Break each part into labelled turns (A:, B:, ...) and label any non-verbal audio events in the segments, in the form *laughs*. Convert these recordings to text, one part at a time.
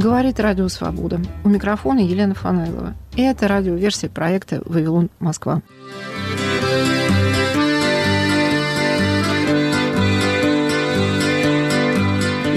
A: Говорит Радио Свобода. У микрофона Елена Фанайлова. И это радиоверсия проекта «Вавилон Москва».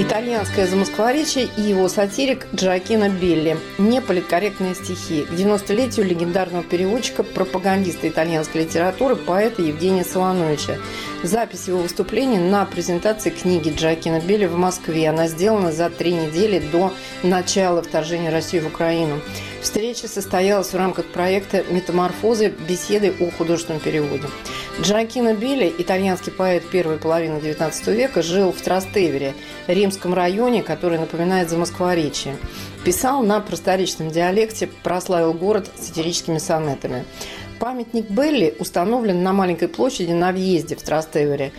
A: Итальянское замоскворечие и его сатирик Джоакино Белли. Неполиткорректные стихи. К 90-летию легендарного переводчика, пропагандиста итальянской литературы, поэта Евгения Солоновича. Запись его выступления на презентации книги Джоакино Белли в Москве. Она сделана за три недели до начала вторжения России в Украину. Встреча состоялась в рамках проекта «Метаморфозы. Беседы о художественном переводе». Джоакино Билли, итальянский поэт первой половины XIX века, жил в Трастевере, римском районе, который напоминает Замоскворечье. Писал на просторечном диалекте, прославил город сатирическими сонетами. Памятник Белли установлен на маленькой площади на въезде в Трастевере.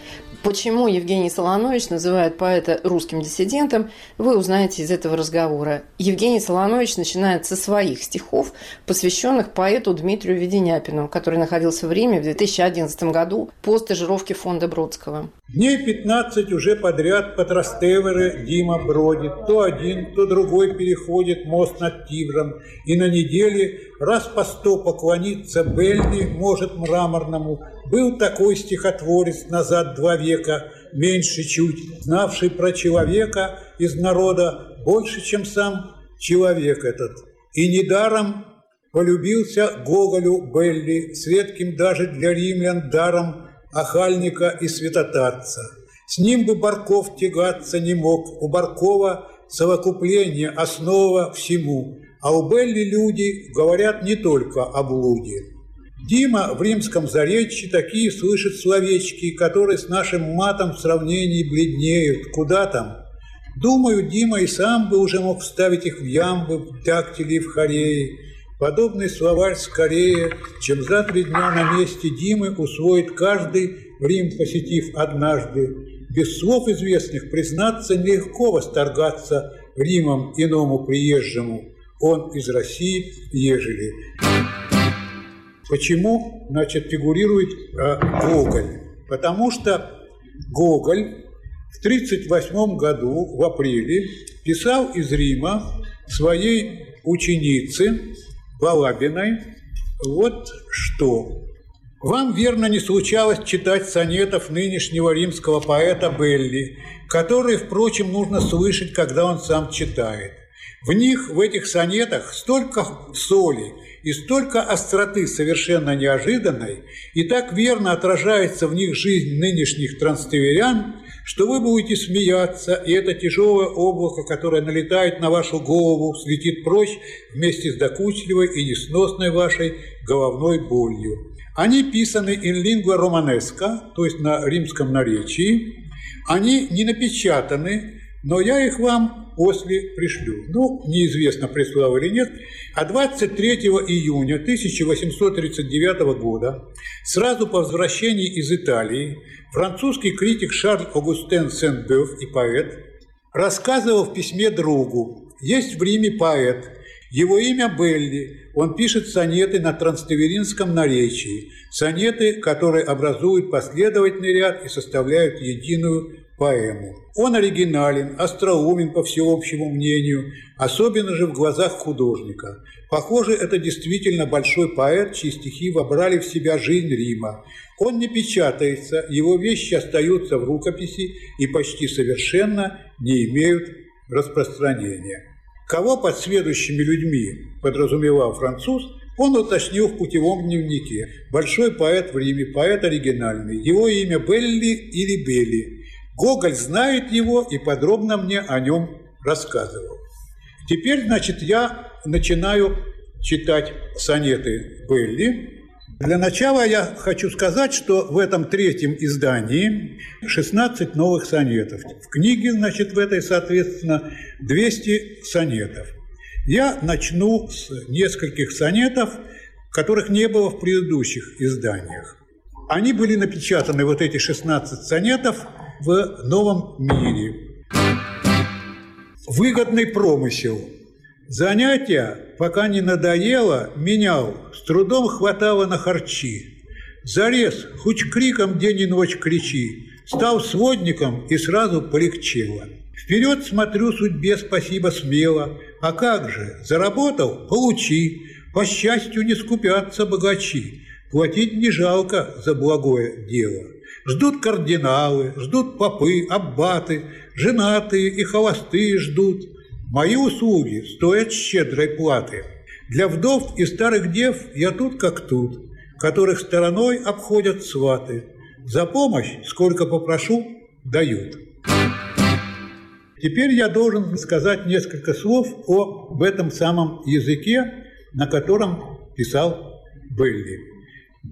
A: Почему Евгений Солонович называет поэта русским диссидентом, вы узнаете из этого разговора. Евгений Солонович начинает со своих стихов, посвященных поэту Дмитрию Веденяпину, который находился в Риме в 2011 году по стажировке фонда Бродского.
B: Дней 15 уже подряд по Трастевере Дима бродит. То один, то другой переходит мост над Тибром. И на неделе раз по сто поклониться Белли может мраморному. Был такой стихотворец назад два века, меньше чуть, знавший про человека из народа больше, чем сам человек этот. И недаром полюбился Гоголю Белли, светким даже для римлян даром охальника и святотатца. С ним бы Барков тягаться не мог, у Баркова совокупление – основа всему, а у Белли люди говорят не только о блуде. Дима в римском заречье такие слышит словечки, которые с нашим матом в сравнении бледнеют. Куда там? Думаю, Дима и сам бы уже мог вставить их в ямбы, в дактили в хореи. Подобный словарь скорее, чем за три дня на месте Димы усвоит каждый Рим, посетив однажды. Без слов известных, признаться, нелегко восторгаться Римом иному приезжему – он из России, ежели. Почему, значит, фигурирует э, Гоголь? Потому что Гоголь в 1938 году, в апреле, писал из Рима своей ученице Балабиной вот что. Вам, верно, не случалось читать сонетов нынешнего римского поэта Белли, которые, впрочем, нужно слышать, когда он сам читает. В них, в этих сонетах, столько соли и столько остроты совершенно неожиданной, и так верно отражается в них жизнь нынешних транстеверян, что вы будете смеяться, и это тяжелое облако, которое налетает на вашу голову, светит прочь вместе с докучливой и несносной вашей головной болью. Они писаны in lingua romanesca, то есть на римском наречии. Они не напечатаны, но я их вам после пришлю. Ну, неизвестно, прислал или нет. А 23 июня 1839 года, сразу по возвращении из Италии, французский критик Шарль Огустен Сен-Бёв и поэт рассказывал в письме другу, есть в Риме поэт, его имя Белли, он пишет сонеты на транстеверинском наречии, сонеты, которые образуют последовательный ряд и составляют единую поэму. Он оригинален, остроумен по всеобщему мнению, особенно же в глазах художника. Похоже, это действительно большой поэт, чьи стихи вобрали в себя жизнь Рима. Он не печатается, его вещи остаются в рукописи и почти совершенно не имеют распространения. Кого под следующими людьми подразумевал француз, он уточнил в путевом дневнике. Большой поэт в Риме, поэт оригинальный. Его имя Белли или Белли. Гоголь знает его и подробно мне о нем рассказывал. Теперь, значит, я начинаю читать сонеты Белли. Для начала я хочу сказать, что в этом третьем издании 16 новых сонетов. В книге, значит, в этой, соответственно, 200 сонетов. Я начну с нескольких сонетов, которых не было в предыдущих изданиях. Они были напечатаны, вот эти 16 сонетов, в новом мире. Выгодный промысел. Занятия, пока не надоело, менял, с трудом хватало на харчи. Зарез, хоть криком день и ночь кричи, стал сводником и сразу полегчело. Вперед смотрю судьбе спасибо смело, А как же, заработал – получи, по счастью не скупятся богачи, платить не жалко за благое дело. Ждут кардиналы, ждут попы, аббаты, женатые и холостые ждут. Мои услуги стоят щедрой платы. Для вдов и старых дев я тут как тут, которых стороной обходят сваты. За помощь, сколько попрошу, дают. Теперь я должен сказать несколько слов об этом самом языке, на котором писал Белли.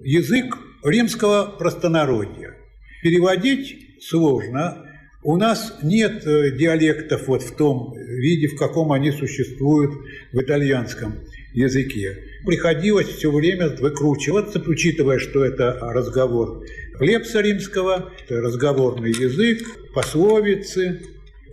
B: Язык римского простонародья. Переводить сложно. У нас нет э, диалектов вот в том виде, в каком они существуют в итальянском языке. Приходилось все время выкручиваться, учитывая, что это разговор Лепса римского, это разговорный язык, пословицы,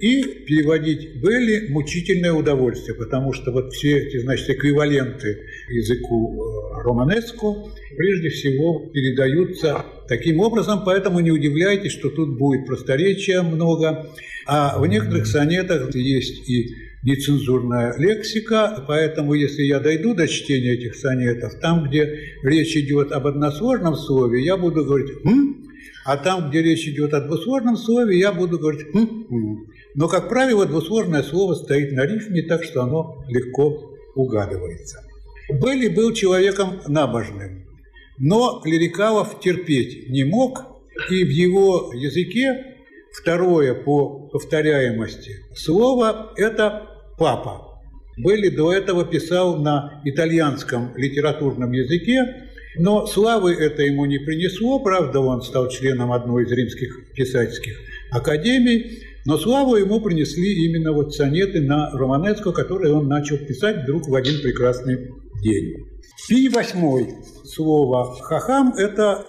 B: и переводить Белли мучительное удовольствие, потому что вот все эти, значит, эквиваленты языку э, романеску прежде всего передаются таким образом, поэтому не удивляйтесь, что тут будет просторечия много, а в некоторых сонетах есть и нецензурная лексика, поэтому если я дойду до чтения этих сонетов, там, где речь идет об односложном слове, я буду говорить «м?», а там, где речь идет о двусложном слове, я буду говорить «м?». Но, как правило, двусложное слово стоит на рифме, так что оно легко угадывается. Белли был человеком набожным, но клерикалов терпеть не мог, и в его языке второе по повторяемости слово – это «папа». Белли до этого писал на итальянском литературном языке, но славы это ему не принесло, правда, он стал членом одной из римских писательских академий, но славу ему принесли именно вот сонеты на романеско, которые он начал писать вдруг в один прекрасный день. Пий восьмой слово «хахам» – это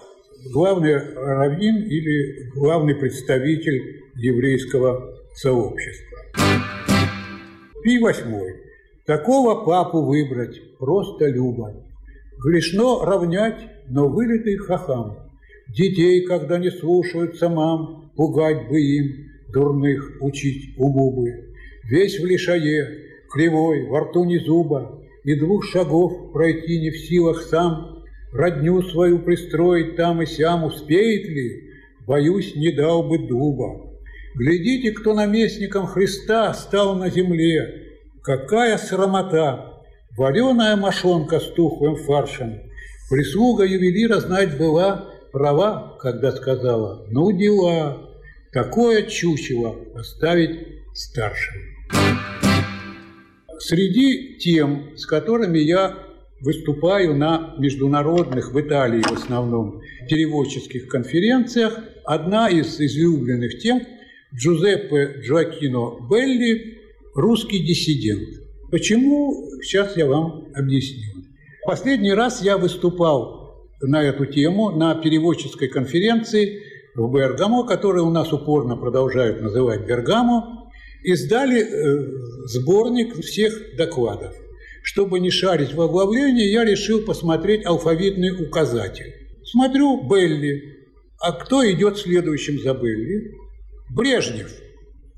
B: главный раввин или главный представитель еврейского сообщества. Пий восьмой. Такого папу выбрать просто любо. Грешно равнять, но вылитый хахам. Детей, когда не слушаются мам, пугать бы им, дурных учить уму бы. Весь в лишае, кривой, во рту не зуба, и двух шагов пройти не в силах сам, родню свою пристроить там и сям успеет ли, боюсь, не дал бы дуба. Глядите, кто наместником Христа стал на земле, какая срамота, вареная мошонка с тухлым фаршем. Прислуга ювелира знать была права, когда сказала, ну дела, такое чучело оставить старшим. Среди тем, с которыми я выступаю на международных, в Италии в основном, переводческих конференциях, одна из излюбленных тем Джузеппе Джоакино Белли «Русский диссидент». Почему? Сейчас я вам объясню. Последний раз я выступал на эту тему на переводческой конференции в Бергамо, который у нас упорно продолжают называть Бергамо, издали э, сборник всех докладов. Чтобы не шарить в оглавлении, я решил посмотреть алфавитный указатель. Смотрю Белли. А кто идет следующим за Белли? Брежнев.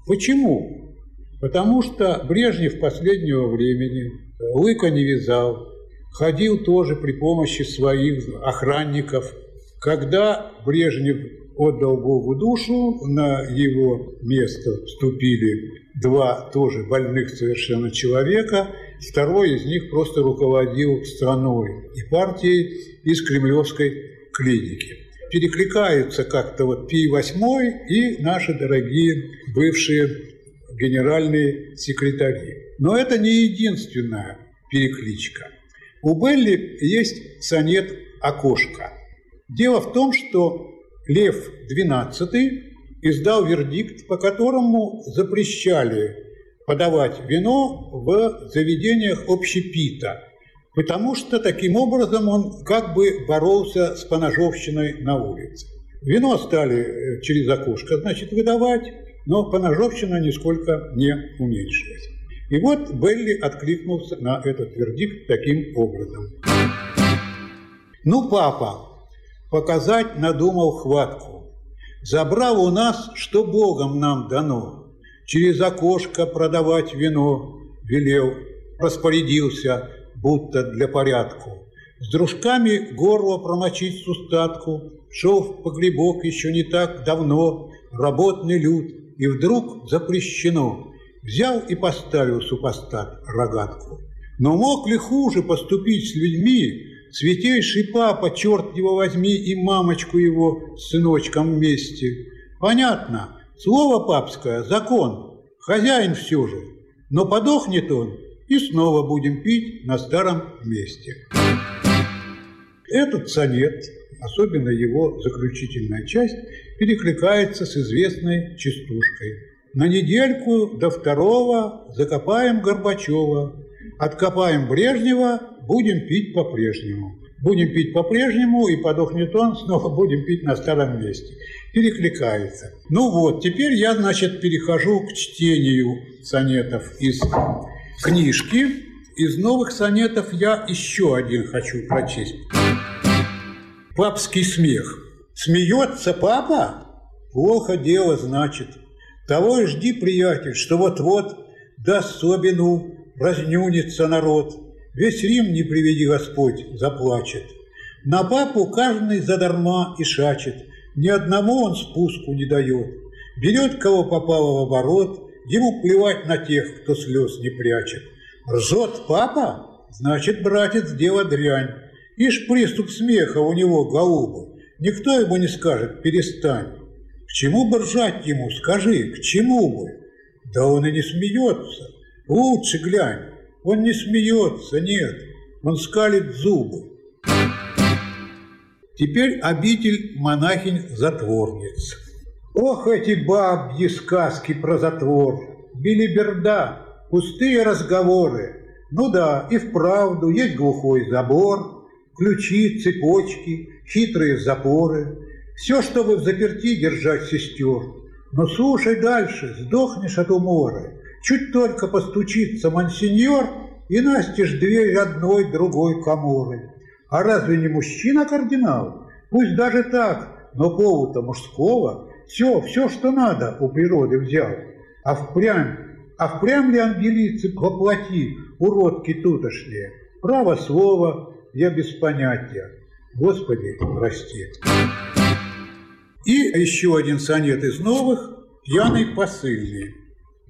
B: Почему? Потому что Брежнев последнего времени лыка не вязал, ходил тоже при помощи своих охранников. Когда Брежнев отдал Богу душу, на его место вступили два тоже больных совершенно человека, второй из них просто руководил страной и партией из кремлевской клиники. Перекликаются как-то вот Пи восьмой и наши дорогие бывшие генеральные секретари. Но это не единственная перекличка. У Белли есть сонет «Окошко». Дело в том, что Лев XII издал вердикт, по которому запрещали подавать вино в заведениях общепита, потому что таким образом он как бы боролся с поножовщиной на улице. Вино стали э, через окошко, значит, выдавать, но поножовщина нисколько не уменьшилась. И вот Белли откликнулся на этот вердикт таким образом. «Ну, папа, показать надумал хватку. Забрал у нас, что Богом нам дано, через окошко продавать вино велел распорядился, будто для порядку. С дружками горло промочить с устатку, Шел в погребок еще не так давно, Работный люд, и вдруг запрещено. Взял и поставил супостат рогатку. Но мог ли хуже поступить с людьми, Святейший папа, черт его возьми, и мамочку его с сыночком вместе? Понятно, слово папское – закон, хозяин все же, но подохнет он, и снова будем пить на старом месте. Этот сонет, особенно его заключительная часть, перекликается с известной частушкой. На недельку до второго закопаем Горбачева, откопаем Брежнева, будем пить по-прежнему. Будем пить по-прежнему, и подохнет он, *laughs* снова будем пить на старом месте. Перекликается. Ну вот, теперь я, значит, перехожу к чтению сонетов из книжки. Из новых сонетов я еще один хочу прочесть. Папский смех. Смеется папа? Плохо дело, значит. Того и жди, приятель, что вот-вот даст собину, разнюнется народ. Весь Рим, не приведи Господь, заплачет. На папу каждый задарма и шачет, ни одному он спуску не дает. Берет, кого попало в оборот, ему плевать на тех, кто слез не прячет. Ржет папа? Значит, братец, дело дрянь. Ишь приступ смеха у него, голубы. Никто ему не скажет «перестань». К чему бы ржать ему, скажи, к чему бы? Да он и не смеется. Лучше глянь, он не смеется, нет, он скалит зубы. Теперь обитель монахинь-затворниц. Ох, эти бабьи сказки про затвор, билиберда, пустые разговоры. Ну да, и вправду есть глухой забор, ключи, цепочки, хитрые запоры. Все, чтобы в заперти держать сестер. Но слушай дальше, сдохнешь от умора. Чуть только постучится мансиньор, и настежь дверь одной другой коморы. А разве не мужчина кардинал? Пусть даже так, но повода мужского все, все, что надо, у природы взял. А впрямь, а впрямь ли ангелицы воплоти, уродки тутошние? Право слово, я без понятия. Господи, прости. И еще один сонет из новых «Пьяный посыльный».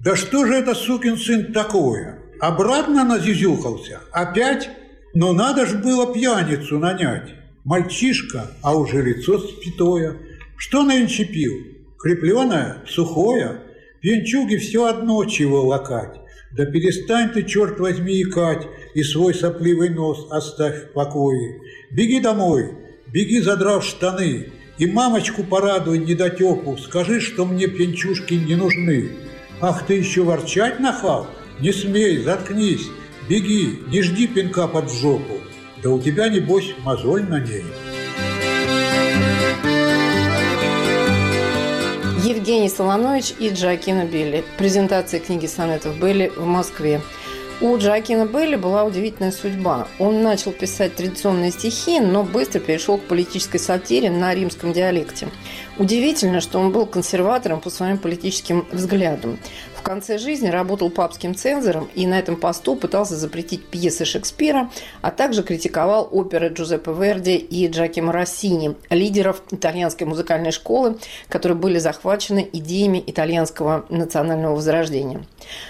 B: Да что же это, сукин сын, такое? Обратно назюзюхался? Опять? Но надо ж было пьяницу нанять. Мальчишка, а уже лицо спитое. Что нынче пил? Крепленое? Сухое? Пьянчуги все одно чего лакать. Да перестань ты, черт возьми, икать, и свой сопливый нос оставь в покое. Беги домой, беги, задрав штаны, и мамочку порадуй недотепу, скажи, что мне пьянчушки не нужны. Ах, ты еще ворчать нахал? Не смей, заткнись, беги, не жди пинка под жопу. Да у тебя, небось, мозоль на ней.
A: Евгений Солонович и Джакина Билли. Презентации книги сонетов были в Москве. У Джакина Белли была удивительная судьба. Он начал писать традиционные стихи, но быстро перешел к политической сатире на римском диалекте. Удивительно, что он был консерватором по своим политическим взглядам конце жизни работал папским цензором и на этом посту пытался запретить пьесы Шекспира, а также критиковал оперы Джузеппе Верди и Джакима Россини, лидеров итальянской музыкальной школы, которые были захвачены идеями итальянского национального возрождения.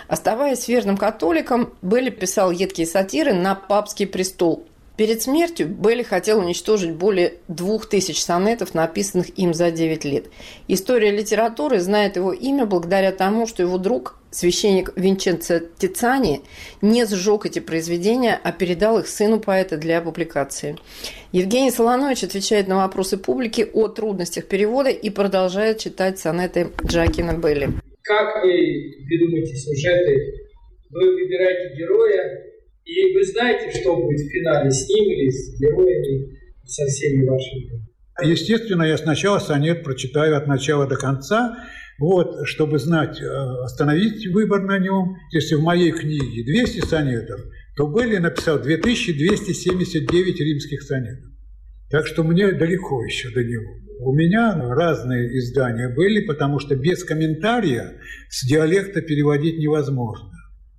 A: Оставаясь верным католиком, Белли писал едкие сатиры на папский престол, Перед смертью Белли хотел уничтожить более двух тысяч сонетов, написанных им за 9 лет. История литературы знает его имя благодаря тому, что его друг, священник Винченцо Тицани, не сжег эти произведения, а передал их сыну поэта для публикации. Евгений Солонович отвечает на вопросы публики о трудностях перевода и продолжает читать сонеты Джакина Белли.
C: Как вы придумаете сюжеты? Вы выбираете героя, и вы знаете, что будет в финале с ним или с героями, со всеми вашими?
B: Естественно, я сначала сонет прочитаю от начала до конца, вот, чтобы знать, э, остановить выбор на нем. Если в моей книге 200 сонетов, то Белли написал 2279 римских сонетов. Так что мне далеко еще до него. У меня разные издания были, потому что без комментария с диалекта переводить невозможно.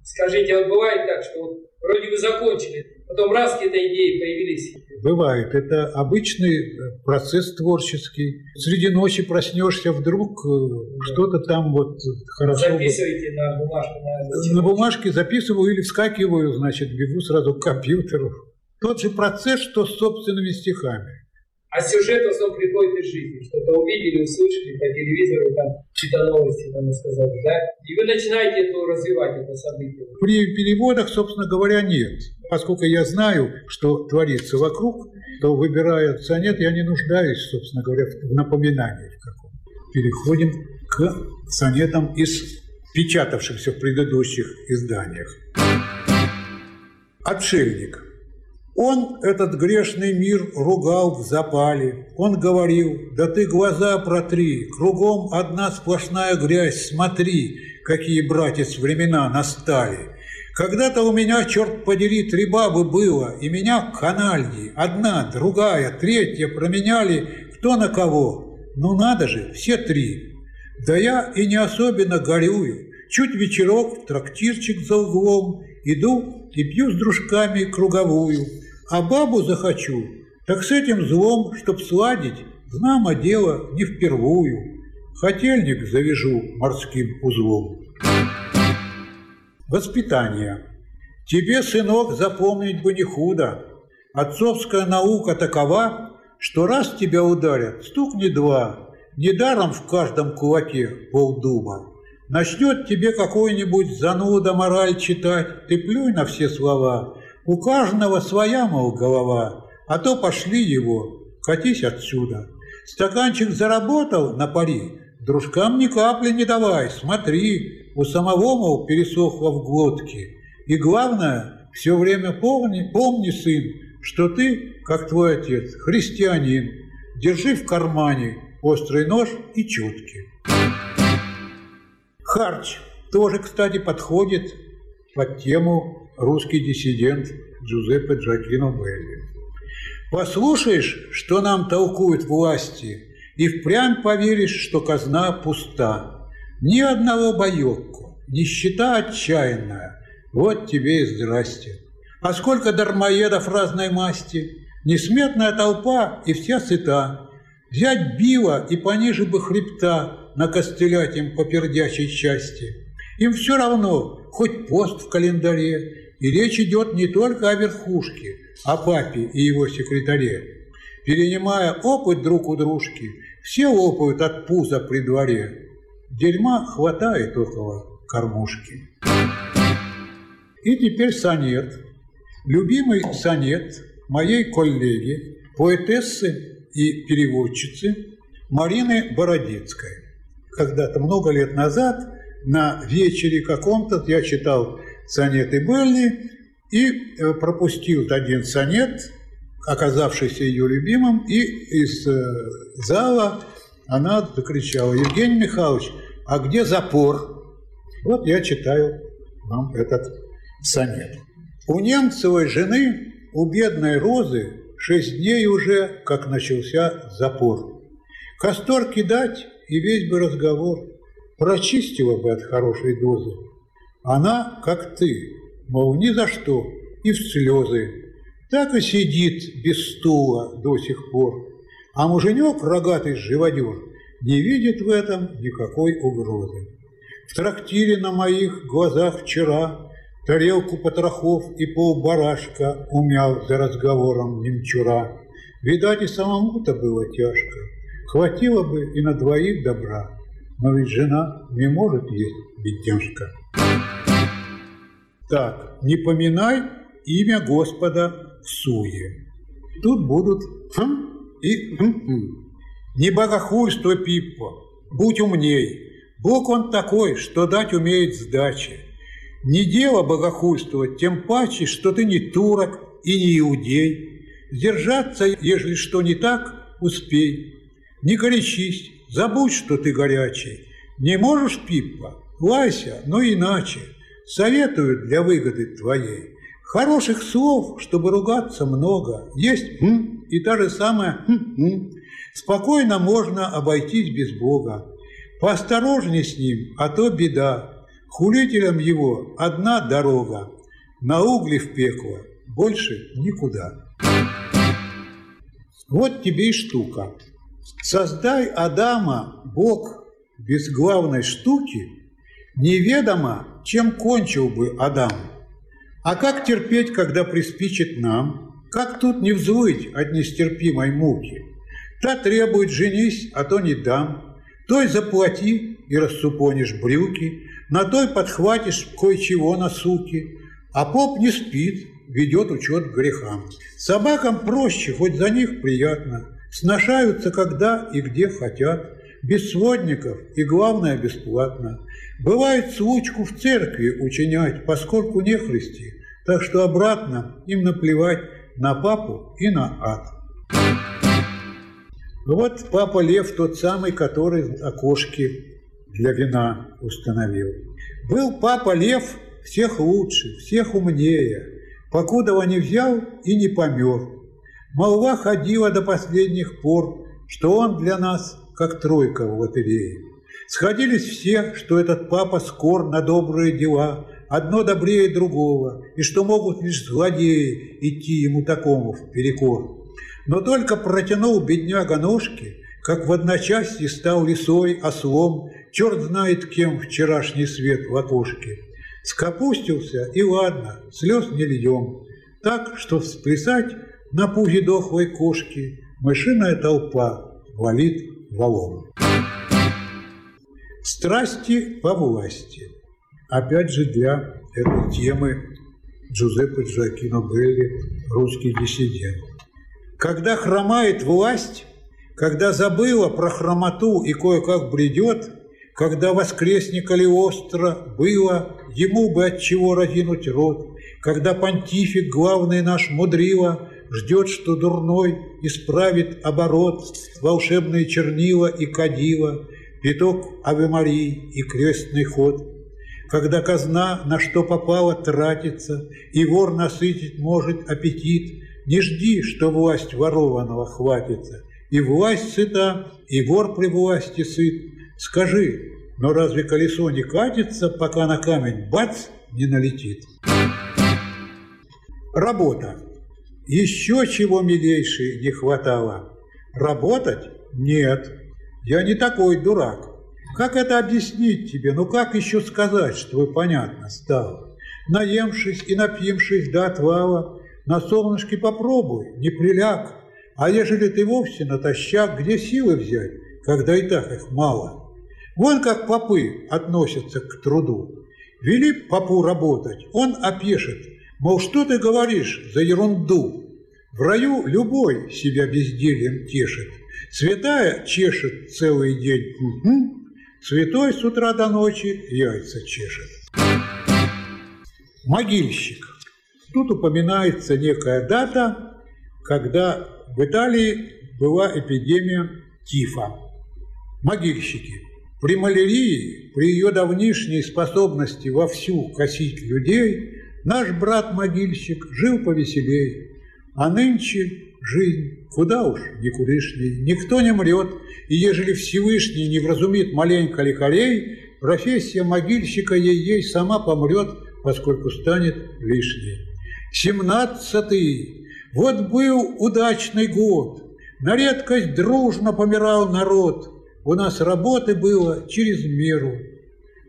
C: Скажите, а бывает так, что Вроде бы закончили, потом раз какие-то идеи появились.
B: Бывает. Это обычный э, процесс творческий. Среди ночи проснешься вдруг, да. что-то там вот хорошо...
C: Записываете на бумажку?
B: На, на бумажке записываю или вскакиваю, значит, бегу сразу к компьютеру. Тот же процесс, что с собственными стихами.
C: А сюжет в основном приходит из жизни. Что-то увидели, услышали по телевизору, там, чьи-то новости там сказали, да? И вы начинаете это развивать, это событие.
B: При переводах, собственно говоря, нет. Поскольку я знаю, что творится вокруг, то, выбирая сонет, я не нуждаюсь, собственно говоря, в напоминании в каком. Переходим к сонетам из печатавшихся в предыдущих изданиях. Отшельник. Он этот грешный мир ругал в запале. Он говорил, да ты глаза протри, кругом одна сплошная грязь, смотри, какие, братец, времена настали. Когда-то у меня, черт подери, три бабы было, и меня канальи, одна, другая, третья променяли кто на кого. Ну надо же, все три. Да я и не особенно горюю. Чуть вечерок в трактирчик за углом, иду и пью с дружками круговую – а бабу захочу, так с этим злом, чтоб сладить, знамо дело не впервую. Хотельник завяжу морским узлом. Воспитание. Тебе, сынок, запомнить бы не худо. Отцовская наука такова, что раз тебя ударят, стукни два. Недаром в каждом кулаке полдума. Начнет тебе какой-нибудь зануда мораль читать, ты плюй на все слова, у каждого своя, мол, голова, а то пошли его, катись отсюда. Стаканчик заработал на пари, дружкам ни капли не давай, смотри, у самого, мол, пересохло в глотке. И главное, все время помни, помни, сын, что ты, как твой отец, христианин, держи в кармане острый нож и четки. Харч тоже, кстати, подходит под тему русский диссидент Джузеппе Джакино Белли. Послушаешь, что нам толкуют власти, и впрямь поверишь, что казна пуста. Ни одного боёку, нищета отчаянная, вот тебе и здрасте. А сколько дармоедов разной масти, несметная толпа и вся сыта. Взять било и пониже бы хребта накостылять им по пердячей части. Им все равно, хоть пост в календаре, и речь идет не только о верхушке, о папе и его секретаре. Перенимая опыт друг у дружки, все лопают от пуза при дворе. Дерьма хватает около кормушки. И теперь сонет. Любимый сонет моей коллеги, поэтессы и переводчицы Марины Бородицкой. Когда-то много лет назад на вечере каком-то я читал сонеты Белли и э, пропустил один сонет, оказавшийся ее любимым, и из э, зала она закричала, Евгений Михайлович, а где запор? Вот я читаю вам этот сонет. У немцевой жены, у бедной Розы, шесть дней уже, как начался запор. Костор кидать, и весь бы разговор прочистила бы от хорошей дозы. Она, как ты, мол, ни за что, и в слезы. Так и сидит без стула до сих пор. А муженек, рогатый живодер, не видит в этом никакой угрозы. В трактире на моих глазах вчера Тарелку потрохов и полбарашка Умял за разговором немчура. Видать, и самому-то было тяжко. Хватило бы и на двоих добра, Но ведь жена не может есть бедняжка. Так, не поминай имя Господа в суе. Тут будут хм и хм, хм. Не богохульство, Пиппо, будь умней. Бог он такой, что дать умеет сдачи. Не дело богохульствовать, тем паче, что ты не турок и не иудей. Сдержаться, ежели что не так, успей. Не горячись, забудь, что ты горячий. Не можешь, Пиппа? Лайся, но иначе – Советую для выгоды твоей. Хороших слов, чтобы ругаться много, есть «м» и та же самая «м». «м». Спокойно можно обойтись без Бога. Поосторожней с ним, а то беда. Хулителям его одна дорога. на угли в пекло, больше никуда. Вот тебе и штука. Создай Адама, Бог, без главной штуки, неведомо, чем кончил бы Адам. А как терпеть, когда приспичит нам? Как тут не взвыть от нестерпимой муки? Та требует женись, а то не дам. Той заплати и рассупонишь брюки, на той подхватишь кое-чего на суки. А поп не спит, ведет учет грехам. Собакам проще, хоть за них приятно. Сношаются когда и где хотят. Без сводников и, главное, бесплатно. Бывает случку в церкви учинять, поскольку не христи, так что обратно им наплевать на папу и на ад. Вот папа Лев тот самый, который окошки для вина установил. Был папа Лев всех лучше, всех умнее, покудова не взял и не помер. Молва ходила до последних пор, что он для нас как тройка в лотерее. Сходились все, что этот папа скор на добрые дела, одно добрее другого, и что могут лишь злодеи идти ему такому в перекор. Но только протянул бедняга ножки, как в одночасье стал лисой, ослом, черт знает кем вчерашний свет в окошке. Скопустился, и ладно, слез не льем. Так, что всплясать на пузе дохлой кошки мышиная толпа валит валом. Страсти по власти. Опять же для этой темы Джузеппе Джоакино Белли «Русский диссидент». Когда хромает власть, когда забыла про хромоту и кое-как бредет, когда воскресника ли остро было, ему бы от чего разинуть рот, когда понтифик, главный наш мудрила, ждет, что дурной исправит оборот, волшебные чернила и кадила, пяток Аве Марии и крестный ход. Когда казна на что попало тратится, и вор насытить может аппетит, не жди, что власть ворованного хватится, и власть сыта, и вор при власти сыт, Скажи, но разве колесо не катится, пока на камень бац не налетит? Работа. Еще чего, милейший, не хватало. Работать? Нет. Я не такой дурак. Как это объяснить тебе? Ну как еще сказать, чтобы понятно стало? Наемшись и напившись до отвала, на солнышке попробуй, не приляг. А ежели ты вовсе натощак, где силы взять, когда и так их мало? Вон как попы относятся к труду. Вели попу работать, он опешит. Мол, что ты говоришь за ерунду? В раю любой себя бездельем тешит. Святая чешет целый день. Угу. Святой с утра до ночи яйца чешет. Могильщик. Тут упоминается некая дата, когда в Италии была эпидемия тифа. Могильщики – при малярии, при ее давнишней способности вовсю косить людей, наш брат-могильщик жил повеселей. А нынче жизнь куда уж никудышней. Никто не мрет, и ежели Всевышний не вразумит маленько лекарей, профессия могильщика ей-ей сама помрет, поскольку станет лишней. Семнадцатый. Вот был удачный год. На редкость дружно помирал народ – у нас работы было через меру.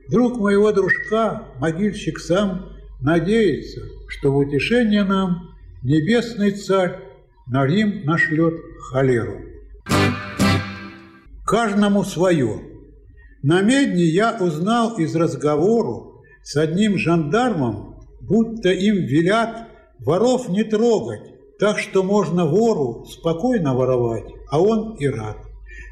B: Друг моего дружка, могильщик сам, надеется, что в утешение нам небесный царь на Рим нашлет холеру. Каждому свое. На медне я узнал из разговору с одним жандармом, будто им велят воров не трогать, так что можно вору спокойно воровать, а он и рад.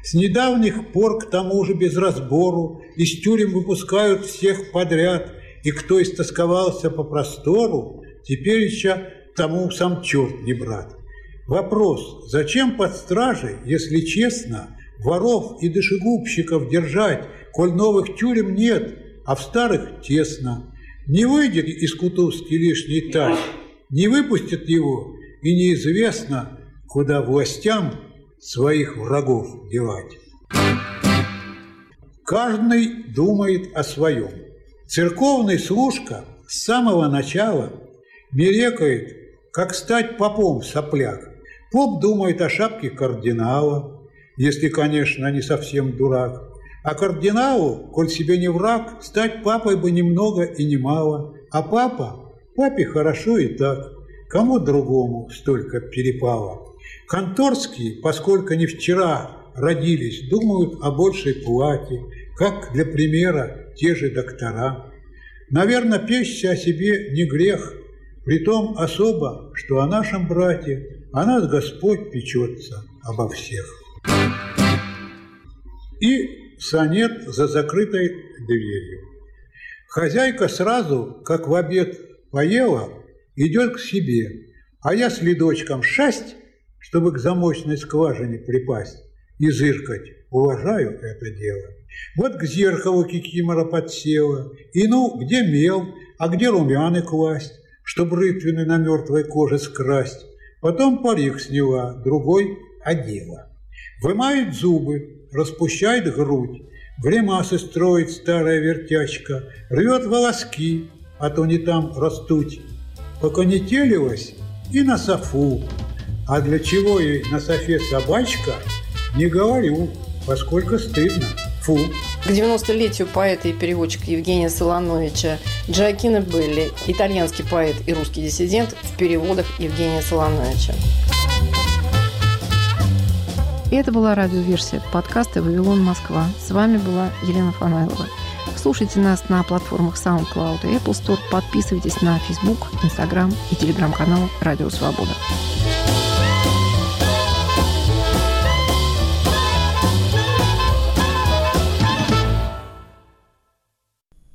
B: С недавних пор, к тому же, без разбору, из тюрем выпускают всех подряд, и кто истосковался по простору, теперь еще тому сам черт не брат. Вопрос, зачем под стражей, если честно, воров и душегубщиков держать, коль новых тюрем нет, а в старых тесно? Не выйдет из Кутузки лишний тащ, не выпустят его, и неизвестно, куда властям своих врагов девать. Каждый думает о своем. Церковный служка с самого начала мерекает, как стать попом сопляк. Поп думает о шапке кардинала, если, конечно, не совсем дурак. А кардиналу, коль себе не враг, стать папой бы немного и немало. А папа? Папе хорошо и так. Кому другому столько перепало? Конторские, поскольку не вчера родились, думают о большей плате, как для примера те же доктора. Наверное, печься о себе не грех, притом особо, что о нашем брате о нас Господь печется обо всех. И сонет за закрытой дверью. Хозяйка сразу, как в обед поела, идет к себе, а я следочком шасть, чтобы к замочной скважине припасть и зыркать. Уважаю это дело. Вот к зеркалу кикимора подсела, и ну, где мел, а где румяны класть, чтоб рытвины на мертвой коже скрасть. Потом парик сняла, другой одела. Вымает зубы, распущает грудь, Гримасы строит старая вертячка, Рвет волоски, а то не там растут. Поконетелилась и на софу, А для чего ей на софе собачка, Не говорю, поскольку стыдно. Фу.
A: К 90-летию поэта и переводчика Евгения Солоновича Джоакино Белли, итальянский поэт и русский диссидент в переводах Евгения Солоновича. И это была радиоверсия подкаста «Вавилон Москва». С вами была Елена Фанайлова. Слушайте нас на платформах SoundCloud и Apple Store. Подписывайтесь на Facebook, Instagram и телеграм-канал «Радио Свобода».